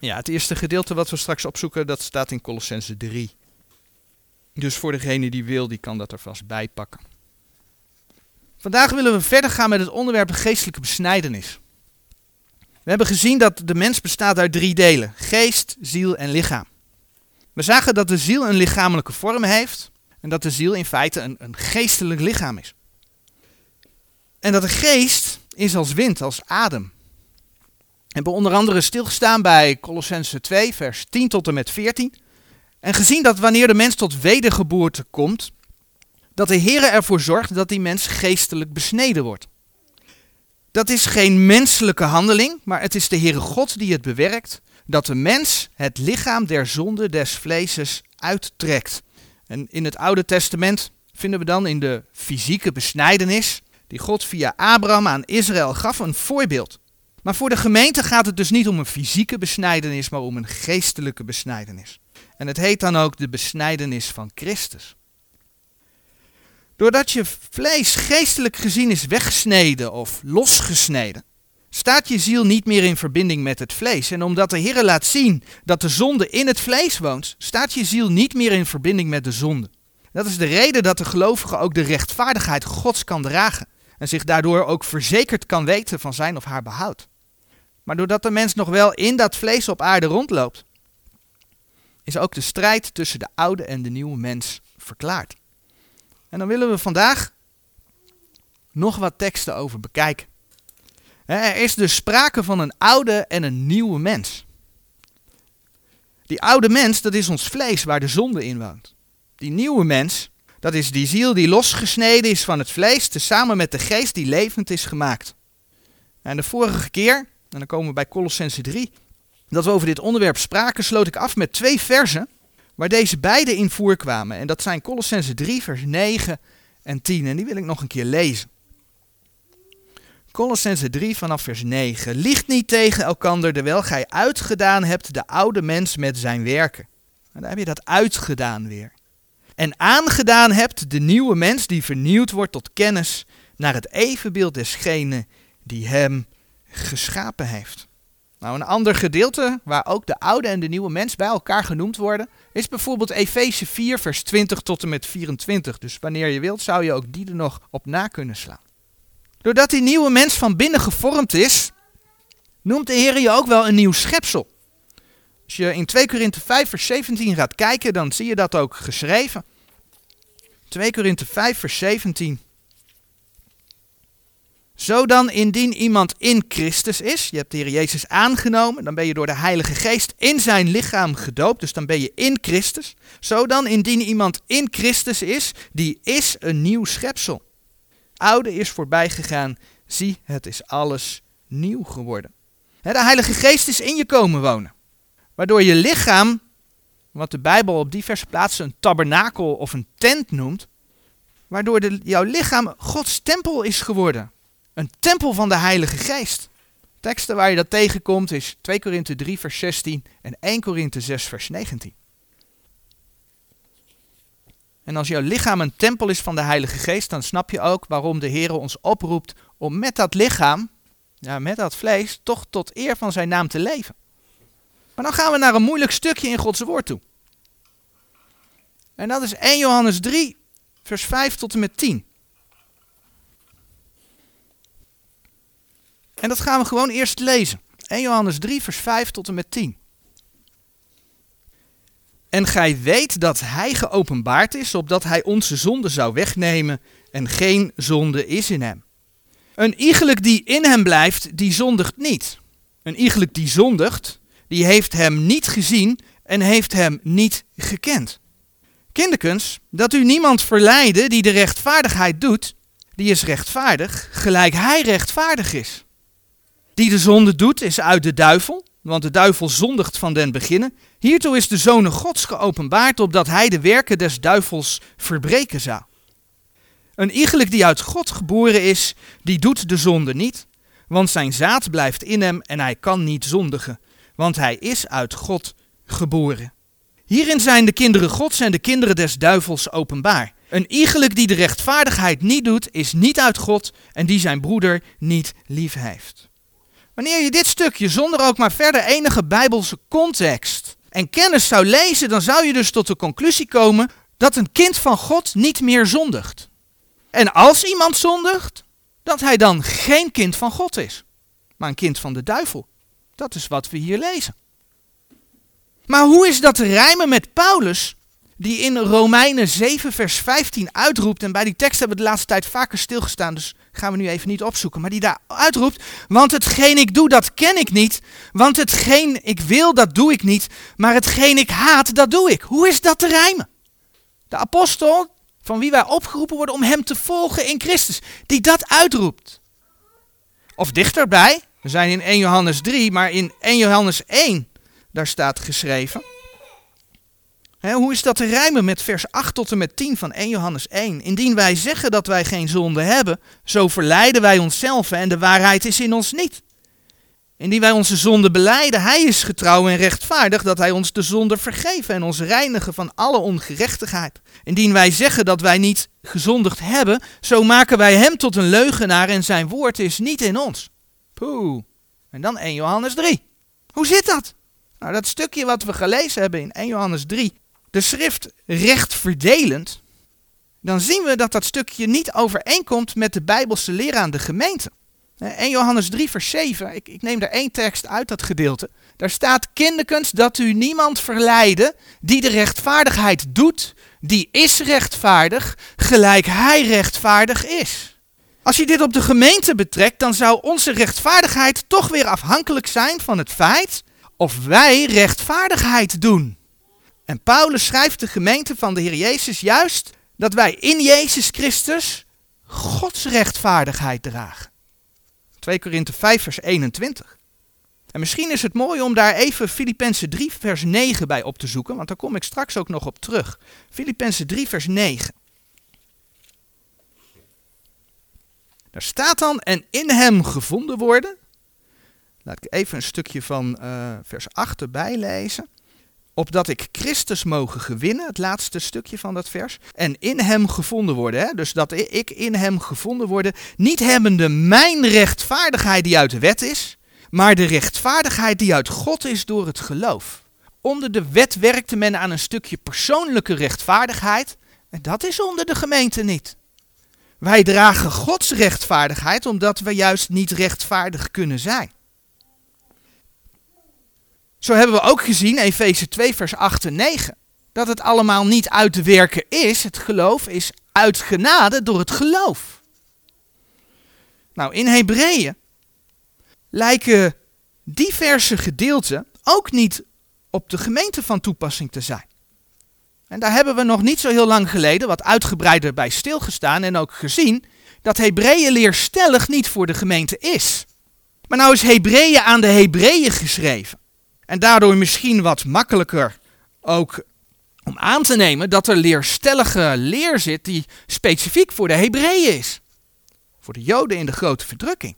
Ja, het eerste gedeelte wat we straks opzoeken, dat staat in Colossense 3. Dus voor degene die wil, die kan dat er vast bij pakken. Vandaag willen we verder gaan met het onderwerp geestelijke besnijdenis. We hebben gezien dat de mens bestaat uit drie delen: geest, ziel en lichaam. We zagen dat de ziel een lichamelijke vorm heeft en dat de ziel in feite een, een geestelijk lichaam is. En dat de geest is als wind, als adem. Hebben onder andere stilgestaan bij Colossense 2, vers 10 tot en met 14. En gezien dat wanneer de mens tot wedergeboorte komt, dat de Heer ervoor zorgt dat die mens geestelijk besneden wordt. Dat is geen menselijke handeling, maar het is de Heere God die het bewerkt, dat de mens het lichaam der zonde des vleeses uittrekt. En in het Oude Testament vinden we dan in de fysieke besnijdenis, die God via Abraham aan Israël gaf, een voorbeeld. Maar voor de gemeente gaat het dus niet om een fysieke besnijdenis, maar om een geestelijke besnijdenis. En het heet dan ook de besnijdenis van Christus. Doordat je vlees geestelijk gezien is weggesneden of losgesneden, staat je ziel niet meer in verbinding met het vlees. En omdat de Heer laat zien dat de zonde in het vlees woont, staat je ziel niet meer in verbinding met de zonde. Dat is de reden dat de gelovige ook de rechtvaardigheid Gods kan dragen en zich daardoor ook verzekerd kan weten van zijn of haar behoud. Maar doordat de mens nog wel in dat vlees op aarde rondloopt, is ook de strijd tussen de oude en de nieuwe mens verklaard. En dan willen we vandaag nog wat teksten over bekijken. Er is dus sprake van een oude en een nieuwe mens. Die oude mens, dat is ons vlees waar de zonde in woont. Die nieuwe mens, dat is die ziel die losgesneden is van het vlees, tezamen met de geest die levend is gemaakt. En de vorige keer, en dan komen we bij Colossense 3, dat we over dit onderwerp spraken, sloot ik af met twee versen waar deze beide in voorkwamen. En dat zijn Colossense 3, vers 9 en 10. En die wil ik nog een keer lezen. Colossense 3 vanaf vers 9. Liegt niet tegen elkander, terwijl gij uitgedaan hebt de oude mens met zijn werken. En daar heb je dat uitgedaan weer. En aangedaan hebt de nieuwe mens die vernieuwd wordt tot kennis naar het evenbeeld desgene die hem geschapen heeft. Nou, een ander gedeelte waar ook de oude en de nieuwe mens bij elkaar genoemd worden, is bijvoorbeeld Efeze 4, vers 20 tot en met 24. Dus wanneer je wilt, zou je ook die er nog op na kunnen slaan. Doordat die nieuwe mens van binnen gevormd is, noemt de Heer je ook wel een nieuw schepsel. Als je in 2 Korinthe 5, vers 17 gaat kijken, dan zie je dat ook geschreven. 2 Korinthe 5, vers 17. Zo dan, indien iemand in Christus is, je hebt de Heer Jezus aangenomen, dan ben je door de Heilige Geest in zijn lichaam gedoopt, dus dan ben je in Christus. Zo dan, indien iemand in Christus is, die is een nieuw schepsel. Oude is voorbij gegaan, zie, het is alles nieuw geworden. De Heilige Geest is in je komen wonen, waardoor je lichaam, wat de Bijbel op diverse plaatsen een tabernakel of een tent noemt, waardoor de, jouw lichaam Gods tempel is geworden. Een tempel van de Heilige Geest. Teksten waar je dat tegenkomt is 2 Korinthe 3 vers 16 en 1 Korinthe 6 vers 19. En als jouw lichaam een tempel is van de Heilige Geest, dan snap je ook waarom de Heer ons oproept om met dat lichaam, ja, met dat vlees, toch tot eer van zijn naam te leven. Maar dan gaan we naar een moeilijk stukje in Gods woord toe. En dat is 1 Johannes 3, vers 5 tot en met 10. En dat gaan we gewoon eerst lezen. 1 Johannes 3, vers 5 tot en met 10. En gij weet dat hij geopenbaard is, opdat hij onze zonde zou wegnemen, en geen zonde is in hem. Een iegelijk die in hem blijft, die zondigt niet. Een iegelijk die zondigt, die heeft hem niet gezien en heeft hem niet gekend. Kinderkens, dat u niemand verleiden die de rechtvaardigheid doet, die is rechtvaardig, gelijk hij rechtvaardig is. Die de zonde doet, is uit de duivel, want de duivel zondigt van den beginnen. Hiertoe is de Zoon Gods geopenbaard, opdat hij de werken des duivels verbreken zou. Een iegelijk die uit God geboren is, die doet de zonde niet, want zijn zaad blijft in hem en hij kan niet zondigen, want hij is uit God geboren. Hierin zijn de kinderen Gods en de kinderen des duivels openbaar. Een iegelijk die de rechtvaardigheid niet doet, is niet uit God en die zijn broeder niet lief heeft. Wanneer je dit stukje zonder ook maar verder enige bijbelse context en kennis zou lezen, dan zou je dus tot de conclusie komen dat een kind van God niet meer zondigt. En als iemand zondigt, dat hij dan geen kind van God is, maar een kind van de duivel. Dat is wat we hier lezen. Maar hoe is dat te rijmen met Paulus, die in Romeinen 7, vers 15 uitroept, en bij die tekst hebben we de laatste tijd vaker stilgestaan, dus gaan we nu even niet opzoeken, maar die daar uitroept, want hetgeen ik doe, dat ken ik niet, want hetgeen ik wil, dat doe ik niet, maar hetgeen ik haat, dat doe ik. Hoe is dat te rijmen? De apostel, van wie wij opgeroepen worden om hem te volgen in Christus, die dat uitroept. Of dichterbij, we zijn in 1 Johannes 3, maar in 1 Johannes 1, daar staat geschreven. Hoe is dat te rijmen met vers 8 tot en met 10 van 1 Johannes 1? Indien wij zeggen dat wij geen zonde hebben, zo verleiden wij onszelf en de waarheid is in ons niet. Indien wij onze zonde beleiden, hij is getrouw en rechtvaardig dat hij ons de zonde vergeven en ons reinigen van alle ongerechtigheid. Indien wij zeggen dat wij niet gezondigd hebben, zo maken wij hem tot een leugenaar en zijn woord is niet in ons. Poeh. En dan 1 Johannes 3. Hoe zit dat? Nou, dat stukje wat we gelezen hebben in 1 Johannes 3, de schrift rechtverdelend, dan zien we dat dat stukje niet overeenkomt met de Bijbelse leer aan de gemeente. 1 Johannes 3, vers 7, ik, ik neem er één tekst uit dat gedeelte. Daar staat, kinderkens, dat u niemand verleiden die de rechtvaardigheid doet, die is rechtvaardig, gelijk hij rechtvaardig is. Als je dit op de gemeente betrekt, dan zou onze rechtvaardigheid toch weer afhankelijk zijn van het feit of wij rechtvaardigheid doen. En Paulus schrijft de gemeente van de Heer Jezus juist dat wij in Jezus Christus Gods rechtvaardigheid dragen. 2 Korinthe 5 vers 21. En misschien is het mooi om daar even Filippenzen 3 vers 9 bij op te zoeken, want daar kom ik straks ook nog op terug. Filippenzen 3 vers 9. Daar staat dan, en in hem gevonden worden. Laat ik even een stukje van uh, vers 8 erbij lezen. Opdat ik Christus mogen gewinnen, het laatste stukje van dat vers. En in hem gevonden worden. Hè? Dus dat ik in hem gevonden worden. Niet hebbende mijn rechtvaardigheid die uit de wet is. Maar de rechtvaardigheid die uit God is door het geloof. Onder de wet werkte men aan een stukje persoonlijke rechtvaardigheid. En dat is onder de gemeente niet. Wij dragen Gods rechtvaardigheid omdat we juist niet rechtvaardig kunnen zijn. Zo hebben we ook gezien, Efeze 2, vers 8 en 9, dat het allemaal niet uit te werken is. Het geloof is uit genade door het geloof. Nou, in Hebreeën lijken diverse gedeelten ook niet op de gemeente van toepassing te zijn. En daar hebben we nog niet zo heel lang geleden wat uitgebreider bij stilgestaan en ook gezien dat Hebreeën leerstellig niet voor de gemeente is. Maar nou is Hebreeën aan de Hebreeën geschreven. En daardoor misschien wat makkelijker ook om aan te nemen dat er leerstellige leer zit die specifiek voor de Hebreeën is. Voor de Joden in de grote verdrukking.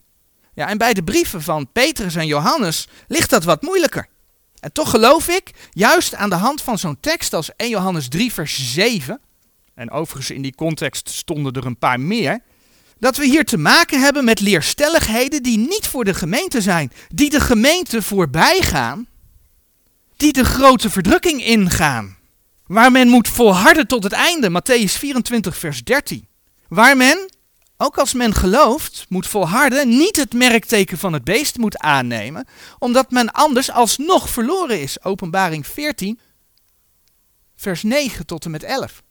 Ja, en bij de brieven van Petrus en Johannes ligt dat wat moeilijker. En toch geloof ik, juist aan de hand van zo'n tekst als 1 Johannes 3, vers 7, en overigens in die context stonden er een paar meer, dat we hier te maken hebben met leerstelligheden die niet voor de gemeente zijn, die de gemeente voorbij gaan, die de grote verdrukking ingaan, waar men moet volharden tot het einde, Matthäus 24, vers 13, waar men ook als men gelooft, moet volharden, niet het merkteken van het beest moet aannemen, omdat men anders alsnog verloren is. Openbaring 14, vers 9 tot en met 11.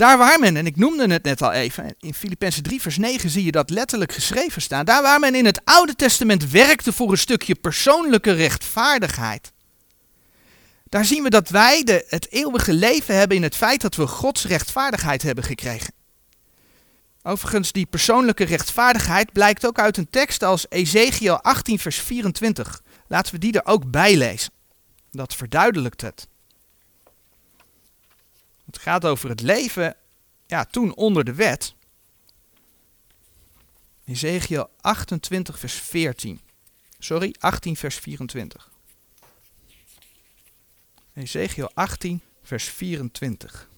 Daar waar men, en ik noemde het net al even, in Filippenzen 3 vers 9 zie je dat letterlijk geschreven staan. Daar waar men in het Oude Testament werkte voor een stukje persoonlijke rechtvaardigheid, daar zien we dat wij de, het eeuwige leven hebben in het feit dat we Gods rechtvaardigheid hebben gekregen. Overigens, die persoonlijke rechtvaardigheid blijkt ook uit een tekst als Ezekiel 18, vers 24. Laten we die er ook bij lezen. Dat verduidelijkt het. Het gaat over het leven ja, toen onder de wet. Ezekiel 28, vers 14. Sorry, 18, vers 24. Ezekiel 18, vers 24.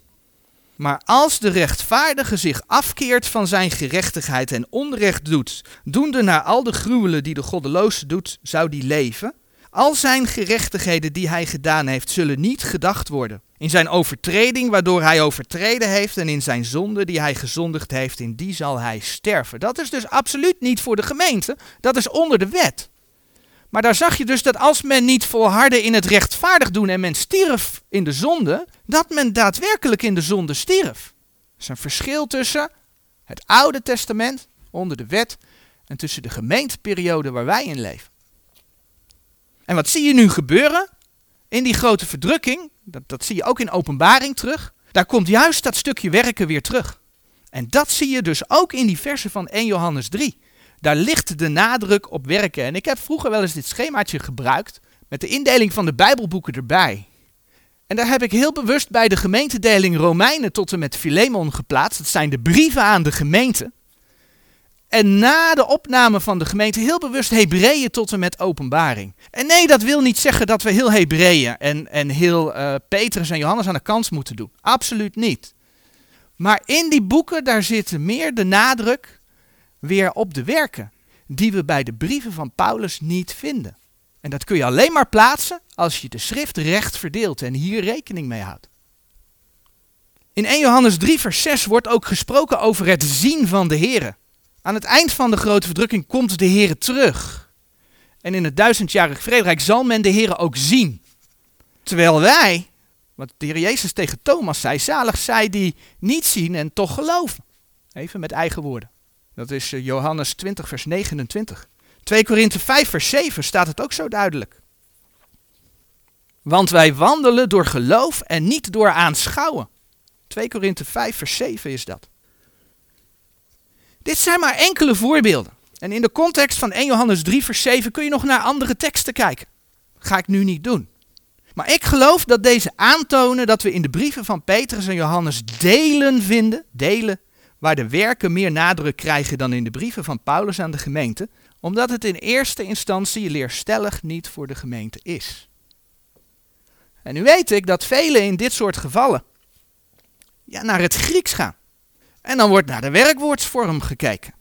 Maar als de rechtvaardige zich afkeert van zijn gerechtigheid en onrecht doet, doende naar al de gruwelen die de goddeloze doet, zou die leven. Al zijn gerechtigheden die hij gedaan heeft, zullen niet gedacht worden. In zijn overtreding waardoor hij overtreden heeft en in zijn zonde die hij gezondigd heeft, in die zal hij sterven. Dat is dus absoluut niet voor de gemeente, dat is onder de wet. Maar daar zag je dus dat als men niet volhardde in het rechtvaardig doen en men stierf in de zonde, dat men daadwerkelijk in de zonde stierf. Er is een verschil tussen het Oude Testament, onder de wet, en tussen de gemeenteperiode waar wij in leven. En wat zie je nu gebeuren? In die grote verdrukking, dat, dat zie je ook in openbaring terug, daar komt juist dat stukje werken weer terug. En dat zie je dus ook in die versen van 1 Johannes 3. Daar ligt de nadruk op werken. En ik heb vroeger wel eens dit schemaatje gebruikt met de indeling van de Bijbelboeken erbij. En daar heb ik heel bewust bij de gemeentedeling Romeinen tot en met Filemon geplaatst. Dat zijn de brieven aan de gemeente. En na de opname van de gemeente heel bewust Hebreeën tot en met openbaring. En nee, dat wil niet zeggen dat we heel Hebreeën en, en heel uh, Petrus en Johannes aan de kant moeten doen. Absoluut niet. Maar in die boeken, daar zit meer de nadruk weer op de werken. Die we bij de brieven van Paulus niet vinden. En dat kun je alleen maar plaatsen als je de schrift recht verdeelt en hier rekening mee houdt. In 1 Johannes 3 vers 6 wordt ook gesproken over het zien van de Here. Aan het eind van de grote verdrukking komt de Here terug. En in het duizendjarig vrederijk zal men de Here ook zien. Terwijl wij, wat de Heer Jezus tegen Thomas zei, zalig zij die niet zien en toch geloven. Even met eigen woorden. Dat is eh, Johannes 20 vers 29. 2 Korinthe 5 vers 7 staat het ook zo duidelijk. Want wij wandelen door geloof en niet door aanschouwen. 2 Korinthe 5 vers 7 is dat. Dit zijn maar enkele voorbeelden. En in de context van 1 Johannes 3 vers 7 kun je nog naar andere teksten kijken. Dat ga ik nu niet doen. Maar ik geloof dat deze aantonen dat we in de brieven van Petrus en Johannes delen vinden, delen, waar de werken meer nadruk krijgen dan in de brieven van Paulus aan de gemeente, omdat het in eerste instantie leerstellig niet voor de gemeente is. En nu weet ik dat velen in dit soort gevallen ja, naar het Grieks gaan. En dan wordt naar de werkwoordsvorm gekeken.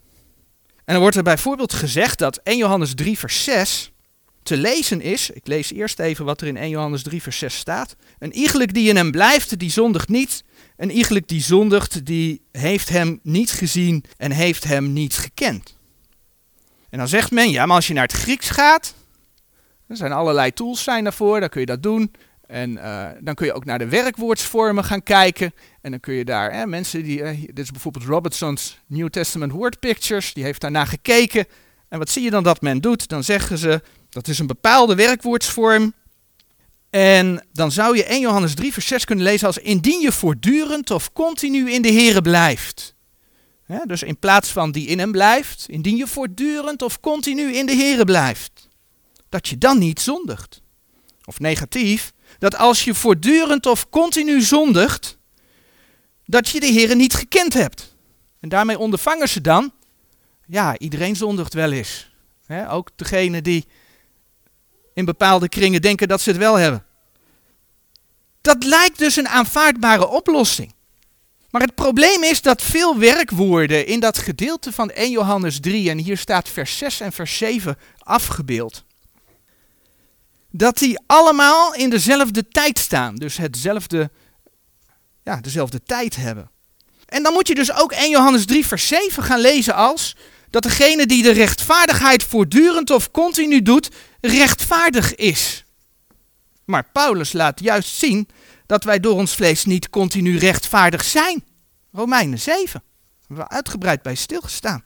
En dan wordt er bijvoorbeeld gezegd dat 1 Johannes 3 vers 6 te lezen is. Ik lees eerst even wat er in 1 Johannes 3 vers 6 staat. Een iegelijk die in hem blijft, die zondigt niet. Een iegelijk die zondigt, die heeft hem niet gezien en heeft hem niet gekend. En dan zegt men, ja, maar als je naar het Grieks gaat, er zijn allerlei tools zijn daarvoor, dan kun je dat doen. En uh, dan kun je ook naar de werkwoordsvormen gaan kijken. En dan kun je daar, hè, mensen die, uh, dit is bijvoorbeeld Robertson's New Testament Word Pictures, die heeft daarna gekeken. En wat zie je dan dat men doet? Dan zeggen ze, dat is een bepaalde werkwoordsvorm. En dan zou je 1 Johannes 3 vers 6 kunnen lezen als indien je voortdurend of continu in de Here blijft. dus in plaats van die in hem blijft, indien je voortdurend of continu in de Here blijft. Dat je dan niet zondigt. Of negatief, dat als je voortdurend of continu zondigt, dat je de Heer niet gekend hebt. En daarmee ondervangen ze dan, ja, iedereen zondigt wel eens. ook degene die in bepaalde kringen denken dat ze het wel hebben. Dat lijkt dus een aanvaardbare oplossing. Maar het probleem is dat veel werkwoorden in dat gedeelte van 1 Johannes 3, en hier staat vers 6 en vers 7 afgebeeld, dat die allemaal in dezelfde tijd staan. Dus hetzelfde, ja, dezelfde tijd hebben. En dan moet je dus ook 1 Johannes 3 vers 7 gaan lezen als dat degene die de rechtvaardigheid voortdurend of continu doet, rechtvaardig is. Maar Paulus laat juist zien dat wij door ons vlees niet continu rechtvaardig zijn. Romeinen 7. Daar we uitgebreid bij stilgestaan.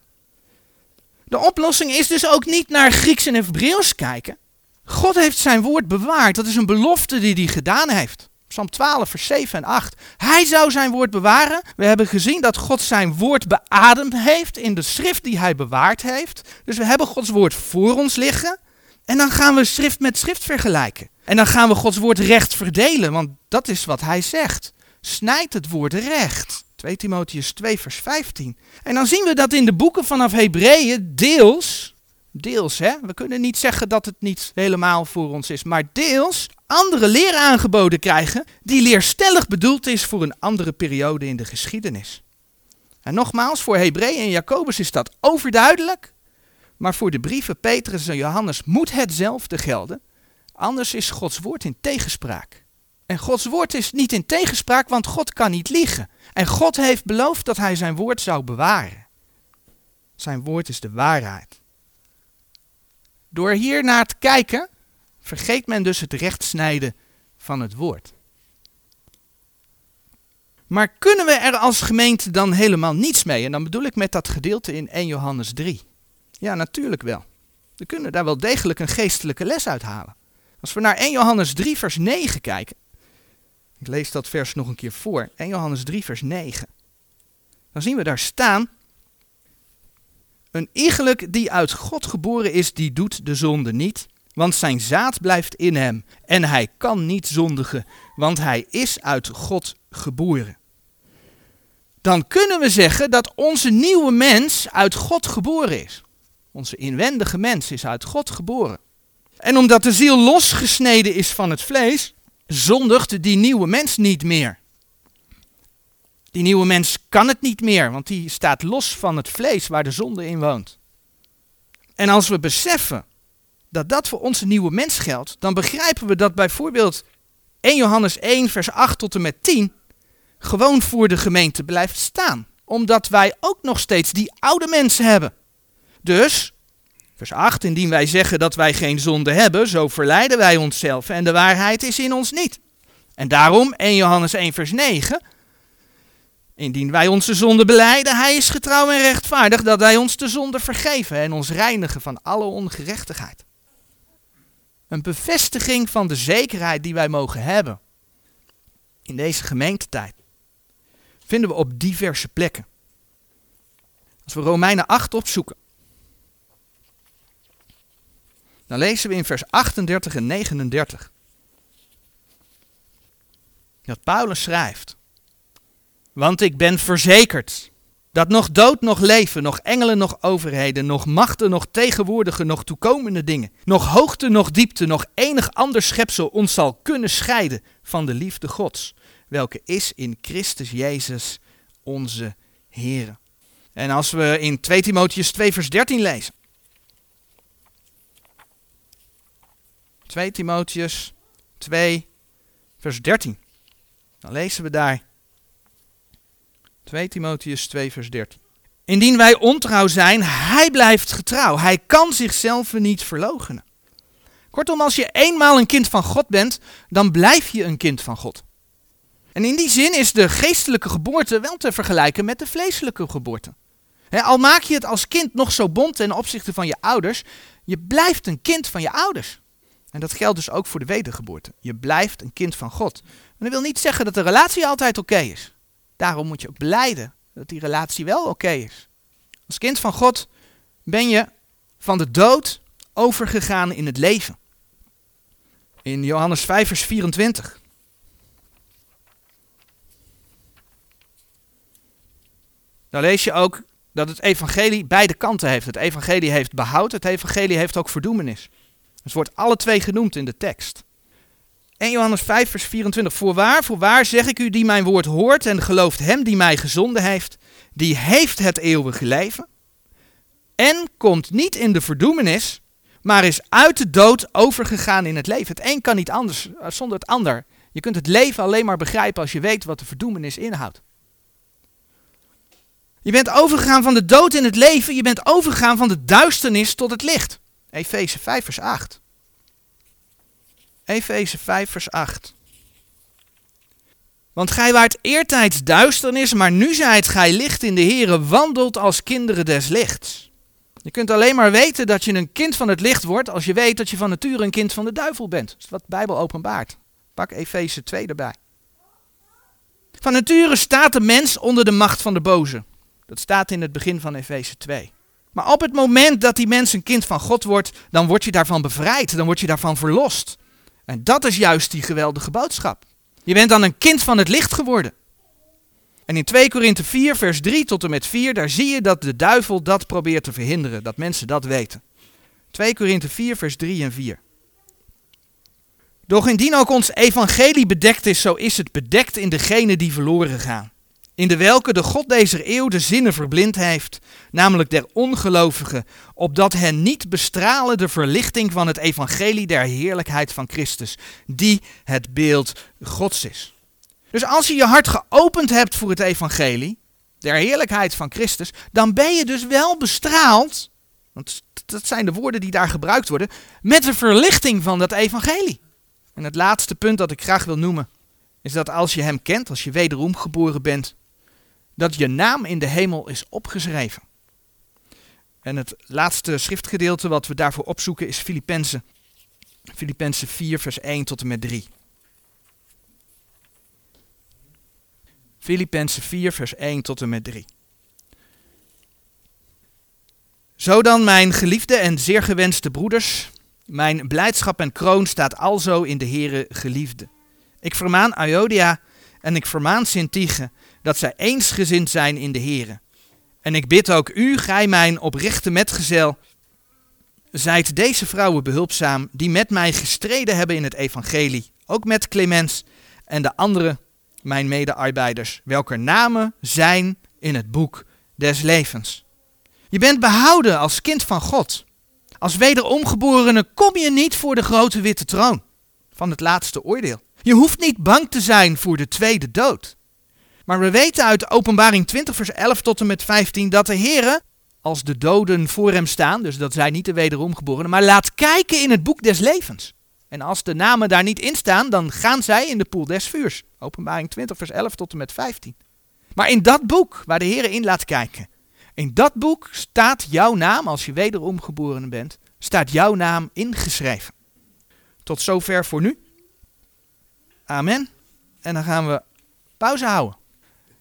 De oplossing is dus ook niet naar Grieks en Hebreeuws kijken. God heeft zijn woord bewaard. Dat is een belofte die hij gedaan heeft. Psalm 12, vers 7 en 8. Hij zou zijn woord bewaren. We hebben gezien dat God zijn woord beademd heeft in de schrift die hij bewaard heeft. Dus we hebben Gods woord voor ons liggen. En dan gaan we schrift met schrift vergelijken. En dan gaan we Gods woord recht verdelen, want dat is wat hij zegt. Snijd het woord recht. 2 Timotheus 2, vers 15. En dan zien we dat in de boeken vanaf Hebreeën deels Deels, hè. We kunnen niet zeggen dat het niet helemaal voor ons is, maar deels andere leer aangeboden krijgen die leerstellig bedoeld is voor een andere periode in de geschiedenis. En nogmaals, voor Hebreeën en Jacobus is dat overduidelijk, maar voor de brieven Petrus en Johannes moet hetzelfde gelden, anders is Gods woord in tegenspraak. En Gods woord is niet in tegenspraak, want God kan niet liegen. En God heeft beloofd dat hij zijn woord zou bewaren. Zijn woord is de waarheid. Door hier naar te kijken, vergeet men dus het rechtsnijden van het woord. Maar kunnen we er als gemeente dan helemaal niets mee? En dan bedoel ik met dat gedeelte in 1 Johannes 3. Ja, natuurlijk wel. We kunnen daar wel degelijk een geestelijke les uithalen. Als we naar 1 Johannes 3, vers 9 kijken. Ik lees dat vers nog een keer voor. 1 Johannes 3, vers 9. Dan zien we daar staan. Een iegelijk die uit God geboren is, die doet de zonde niet, want zijn zaad blijft in hem. En hij kan niet zondigen, want hij is uit God geboren. Dan kunnen we zeggen dat onze nieuwe mens uit God geboren is. Onze inwendige mens is uit God geboren. En omdat de ziel losgesneden is van het vlees, zondigt die nieuwe mens niet meer. Die nieuwe mens kan het niet meer, want die staat los van het vlees waar de zonde in woont. En als we beseffen dat dat voor onze nieuwe mens geldt, dan begrijpen we dat bijvoorbeeld 1 Johannes 1, vers 8 tot en met 10 gewoon voor de gemeente blijft staan. Omdat wij ook nog steeds die oude mensen hebben. Dus, vers 8, indien wij zeggen dat wij geen zonde hebben, zo verleiden wij onszelf en de waarheid is in ons niet. En daarom 1 Johannes 1, vers 9. Indien wij onze zonde beleiden, hij is getrouw en rechtvaardig dat hij ons de zonde vergeven en ons reinigen van alle ongerechtigheid. Een bevestiging van de zekerheid die wij mogen hebben in deze gemeentetijd vinden we op diverse plekken. Als we Romeinen 8 opzoeken, dan lezen we in vers 38 en 39 dat Paulus schrijft: Want ik ben verzekerd dat nog dood, nog leven, nog engelen, nog overheden, nog machten, nog tegenwoordige, nog toekomende dingen, nog hoogte, nog diepte, nog enig ander schepsel ons zal kunnen scheiden van de liefde Gods, welke is in Christus Jezus onze Heer. En als we in 2 Timotheus 2 vers 13 lezen. 2 Timotheus 2 vers 13. Dan lezen we daar 2 Timotheus 2 vers 13. Indien wij ontrouw zijn, hij blijft getrouw. Hij kan zichzelf niet verloochenen. Kortom, als je eenmaal een kind van God bent, dan blijf je een kind van God. En in die zin is de geestelijke geboorte wel te vergelijken met de vleeselijke geboorte. al maak je het als kind nog zo bond ten opzichte van je ouders, je blijft een kind van je ouders. En dat geldt dus ook voor de wedergeboorte. Je blijft een kind van God. En dat wil niet zeggen dat de relatie altijd oké is. Daarom moet je ook dat die relatie wel oké is. Als kind van God ben je van de dood overgegaan in het leven. In Johannes 5, vers 24. Dan lees je ook dat het evangelie beide kanten heeft. Het evangelie heeft behoud, het evangelie heeft ook verdoemenis. Het wordt alle twee genoemd in de tekst. 1 Johannes 5, vers 24. Voorwaar, voorwaar zeg ik u die mijn woord hoort en gelooft hem die mij gezonden heeft, die heeft het eeuwige leven en komt niet in de verdoemenis, maar is uit de dood overgegaan in het leven. Het een kan niet anders eh, zonder het ander. Je kunt het leven alleen maar begrijpen als je weet wat de verdoemenis inhoudt. Je bent overgegaan van de dood in het leven, je bent overgegaan van de duisternis tot het licht. Efeze 5, vers 8. Efeze 5, vers 8. Want gij waart eertijds duisternis, maar nu zijt gij licht in de Here, wandelt als kinderen des lichts. Je kunt alleen maar weten dat je een kind van het licht wordt als je weet dat je van nature een kind van de duivel bent. Dat is wat de Bijbel openbaart. Pak Efeze 2 erbij. Van nature staat de mens onder de macht van de boze. Dat staat in het begin van Efeze 2. Maar op het moment dat die mens een kind van God wordt, dan word je daarvan bevrijd, dan word je daarvan verlost. En dat is juist die geweldige boodschap. Je bent dan een kind van het licht geworden. En in 2 Korinthe 4, vers 3 tot en met 4, daar zie je dat de duivel dat probeert te verhinderen, dat mensen dat weten. 2 Korinthe 4, vers 3 en 4. Doch indien ook ons evangelie bedekt is, zo is het bedekt in degenen die verloren gaan. In de welke de God deze eeuw de zinnen verblind heeft, namelijk der ongelovigen, opdat hen niet bestralen de verlichting van het evangelie der heerlijkheid van Christus, die het beeld Gods is. Dus als je je hart geopend hebt voor het evangelie, der heerlijkheid van Christus, dan ben je dus wel bestraald, want dat zijn de woorden die daar gebruikt worden, met de verlichting van dat evangelie. En het laatste punt dat ik graag wil noemen, is dat als je hem kent, als je wederom geboren bent, dat je naam in de hemel is opgeschreven. En het laatste schriftgedeelte wat we daarvoor opzoeken is Filippenzen. Filippenzen 4, vers 1 tot en met 3. Filippenzen 4, vers 1 tot en met 3. Zo dan, mijn geliefde en zeer gewenste broeders, mijn blijdschap en kroon staat alzo in de Heere geliefde. Ik vermaan Iodia en ik vermaan Sintige dat zij eensgezind zijn in de Heere. En ik bid ook u, gij mijn oprechte metgezel, zijt deze vrouwen behulpzaam die met mij gestreden hebben in het evangelie, ook met Clemens en de andere mijn medearbeiders, welker namen zijn in het boek des levens. Je bent behouden als kind van God. Als wederomgeborene kom je niet voor de grote witte troon van het laatste oordeel. Je hoeft niet bang te zijn voor de tweede dood. Maar we weten uit Openbaring 20, vers 11 tot en met 15 dat de Heer, als de doden voor hem staan, dus dat zijn niet de wederomgeborenen, maar laat kijken in het boek des levens. En als de namen daar niet in staan, dan gaan zij in de poel des vuurs. Openbaring 20, vers 11 tot en met 15. Maar in dat boek, waar de Heer in laat kijken, in dat boek staat jouw naam, als je wederom geboren bent, staat jouw naam ingeschreven. Tot zover voor nu. Amen. En dan gaan we pauze houden.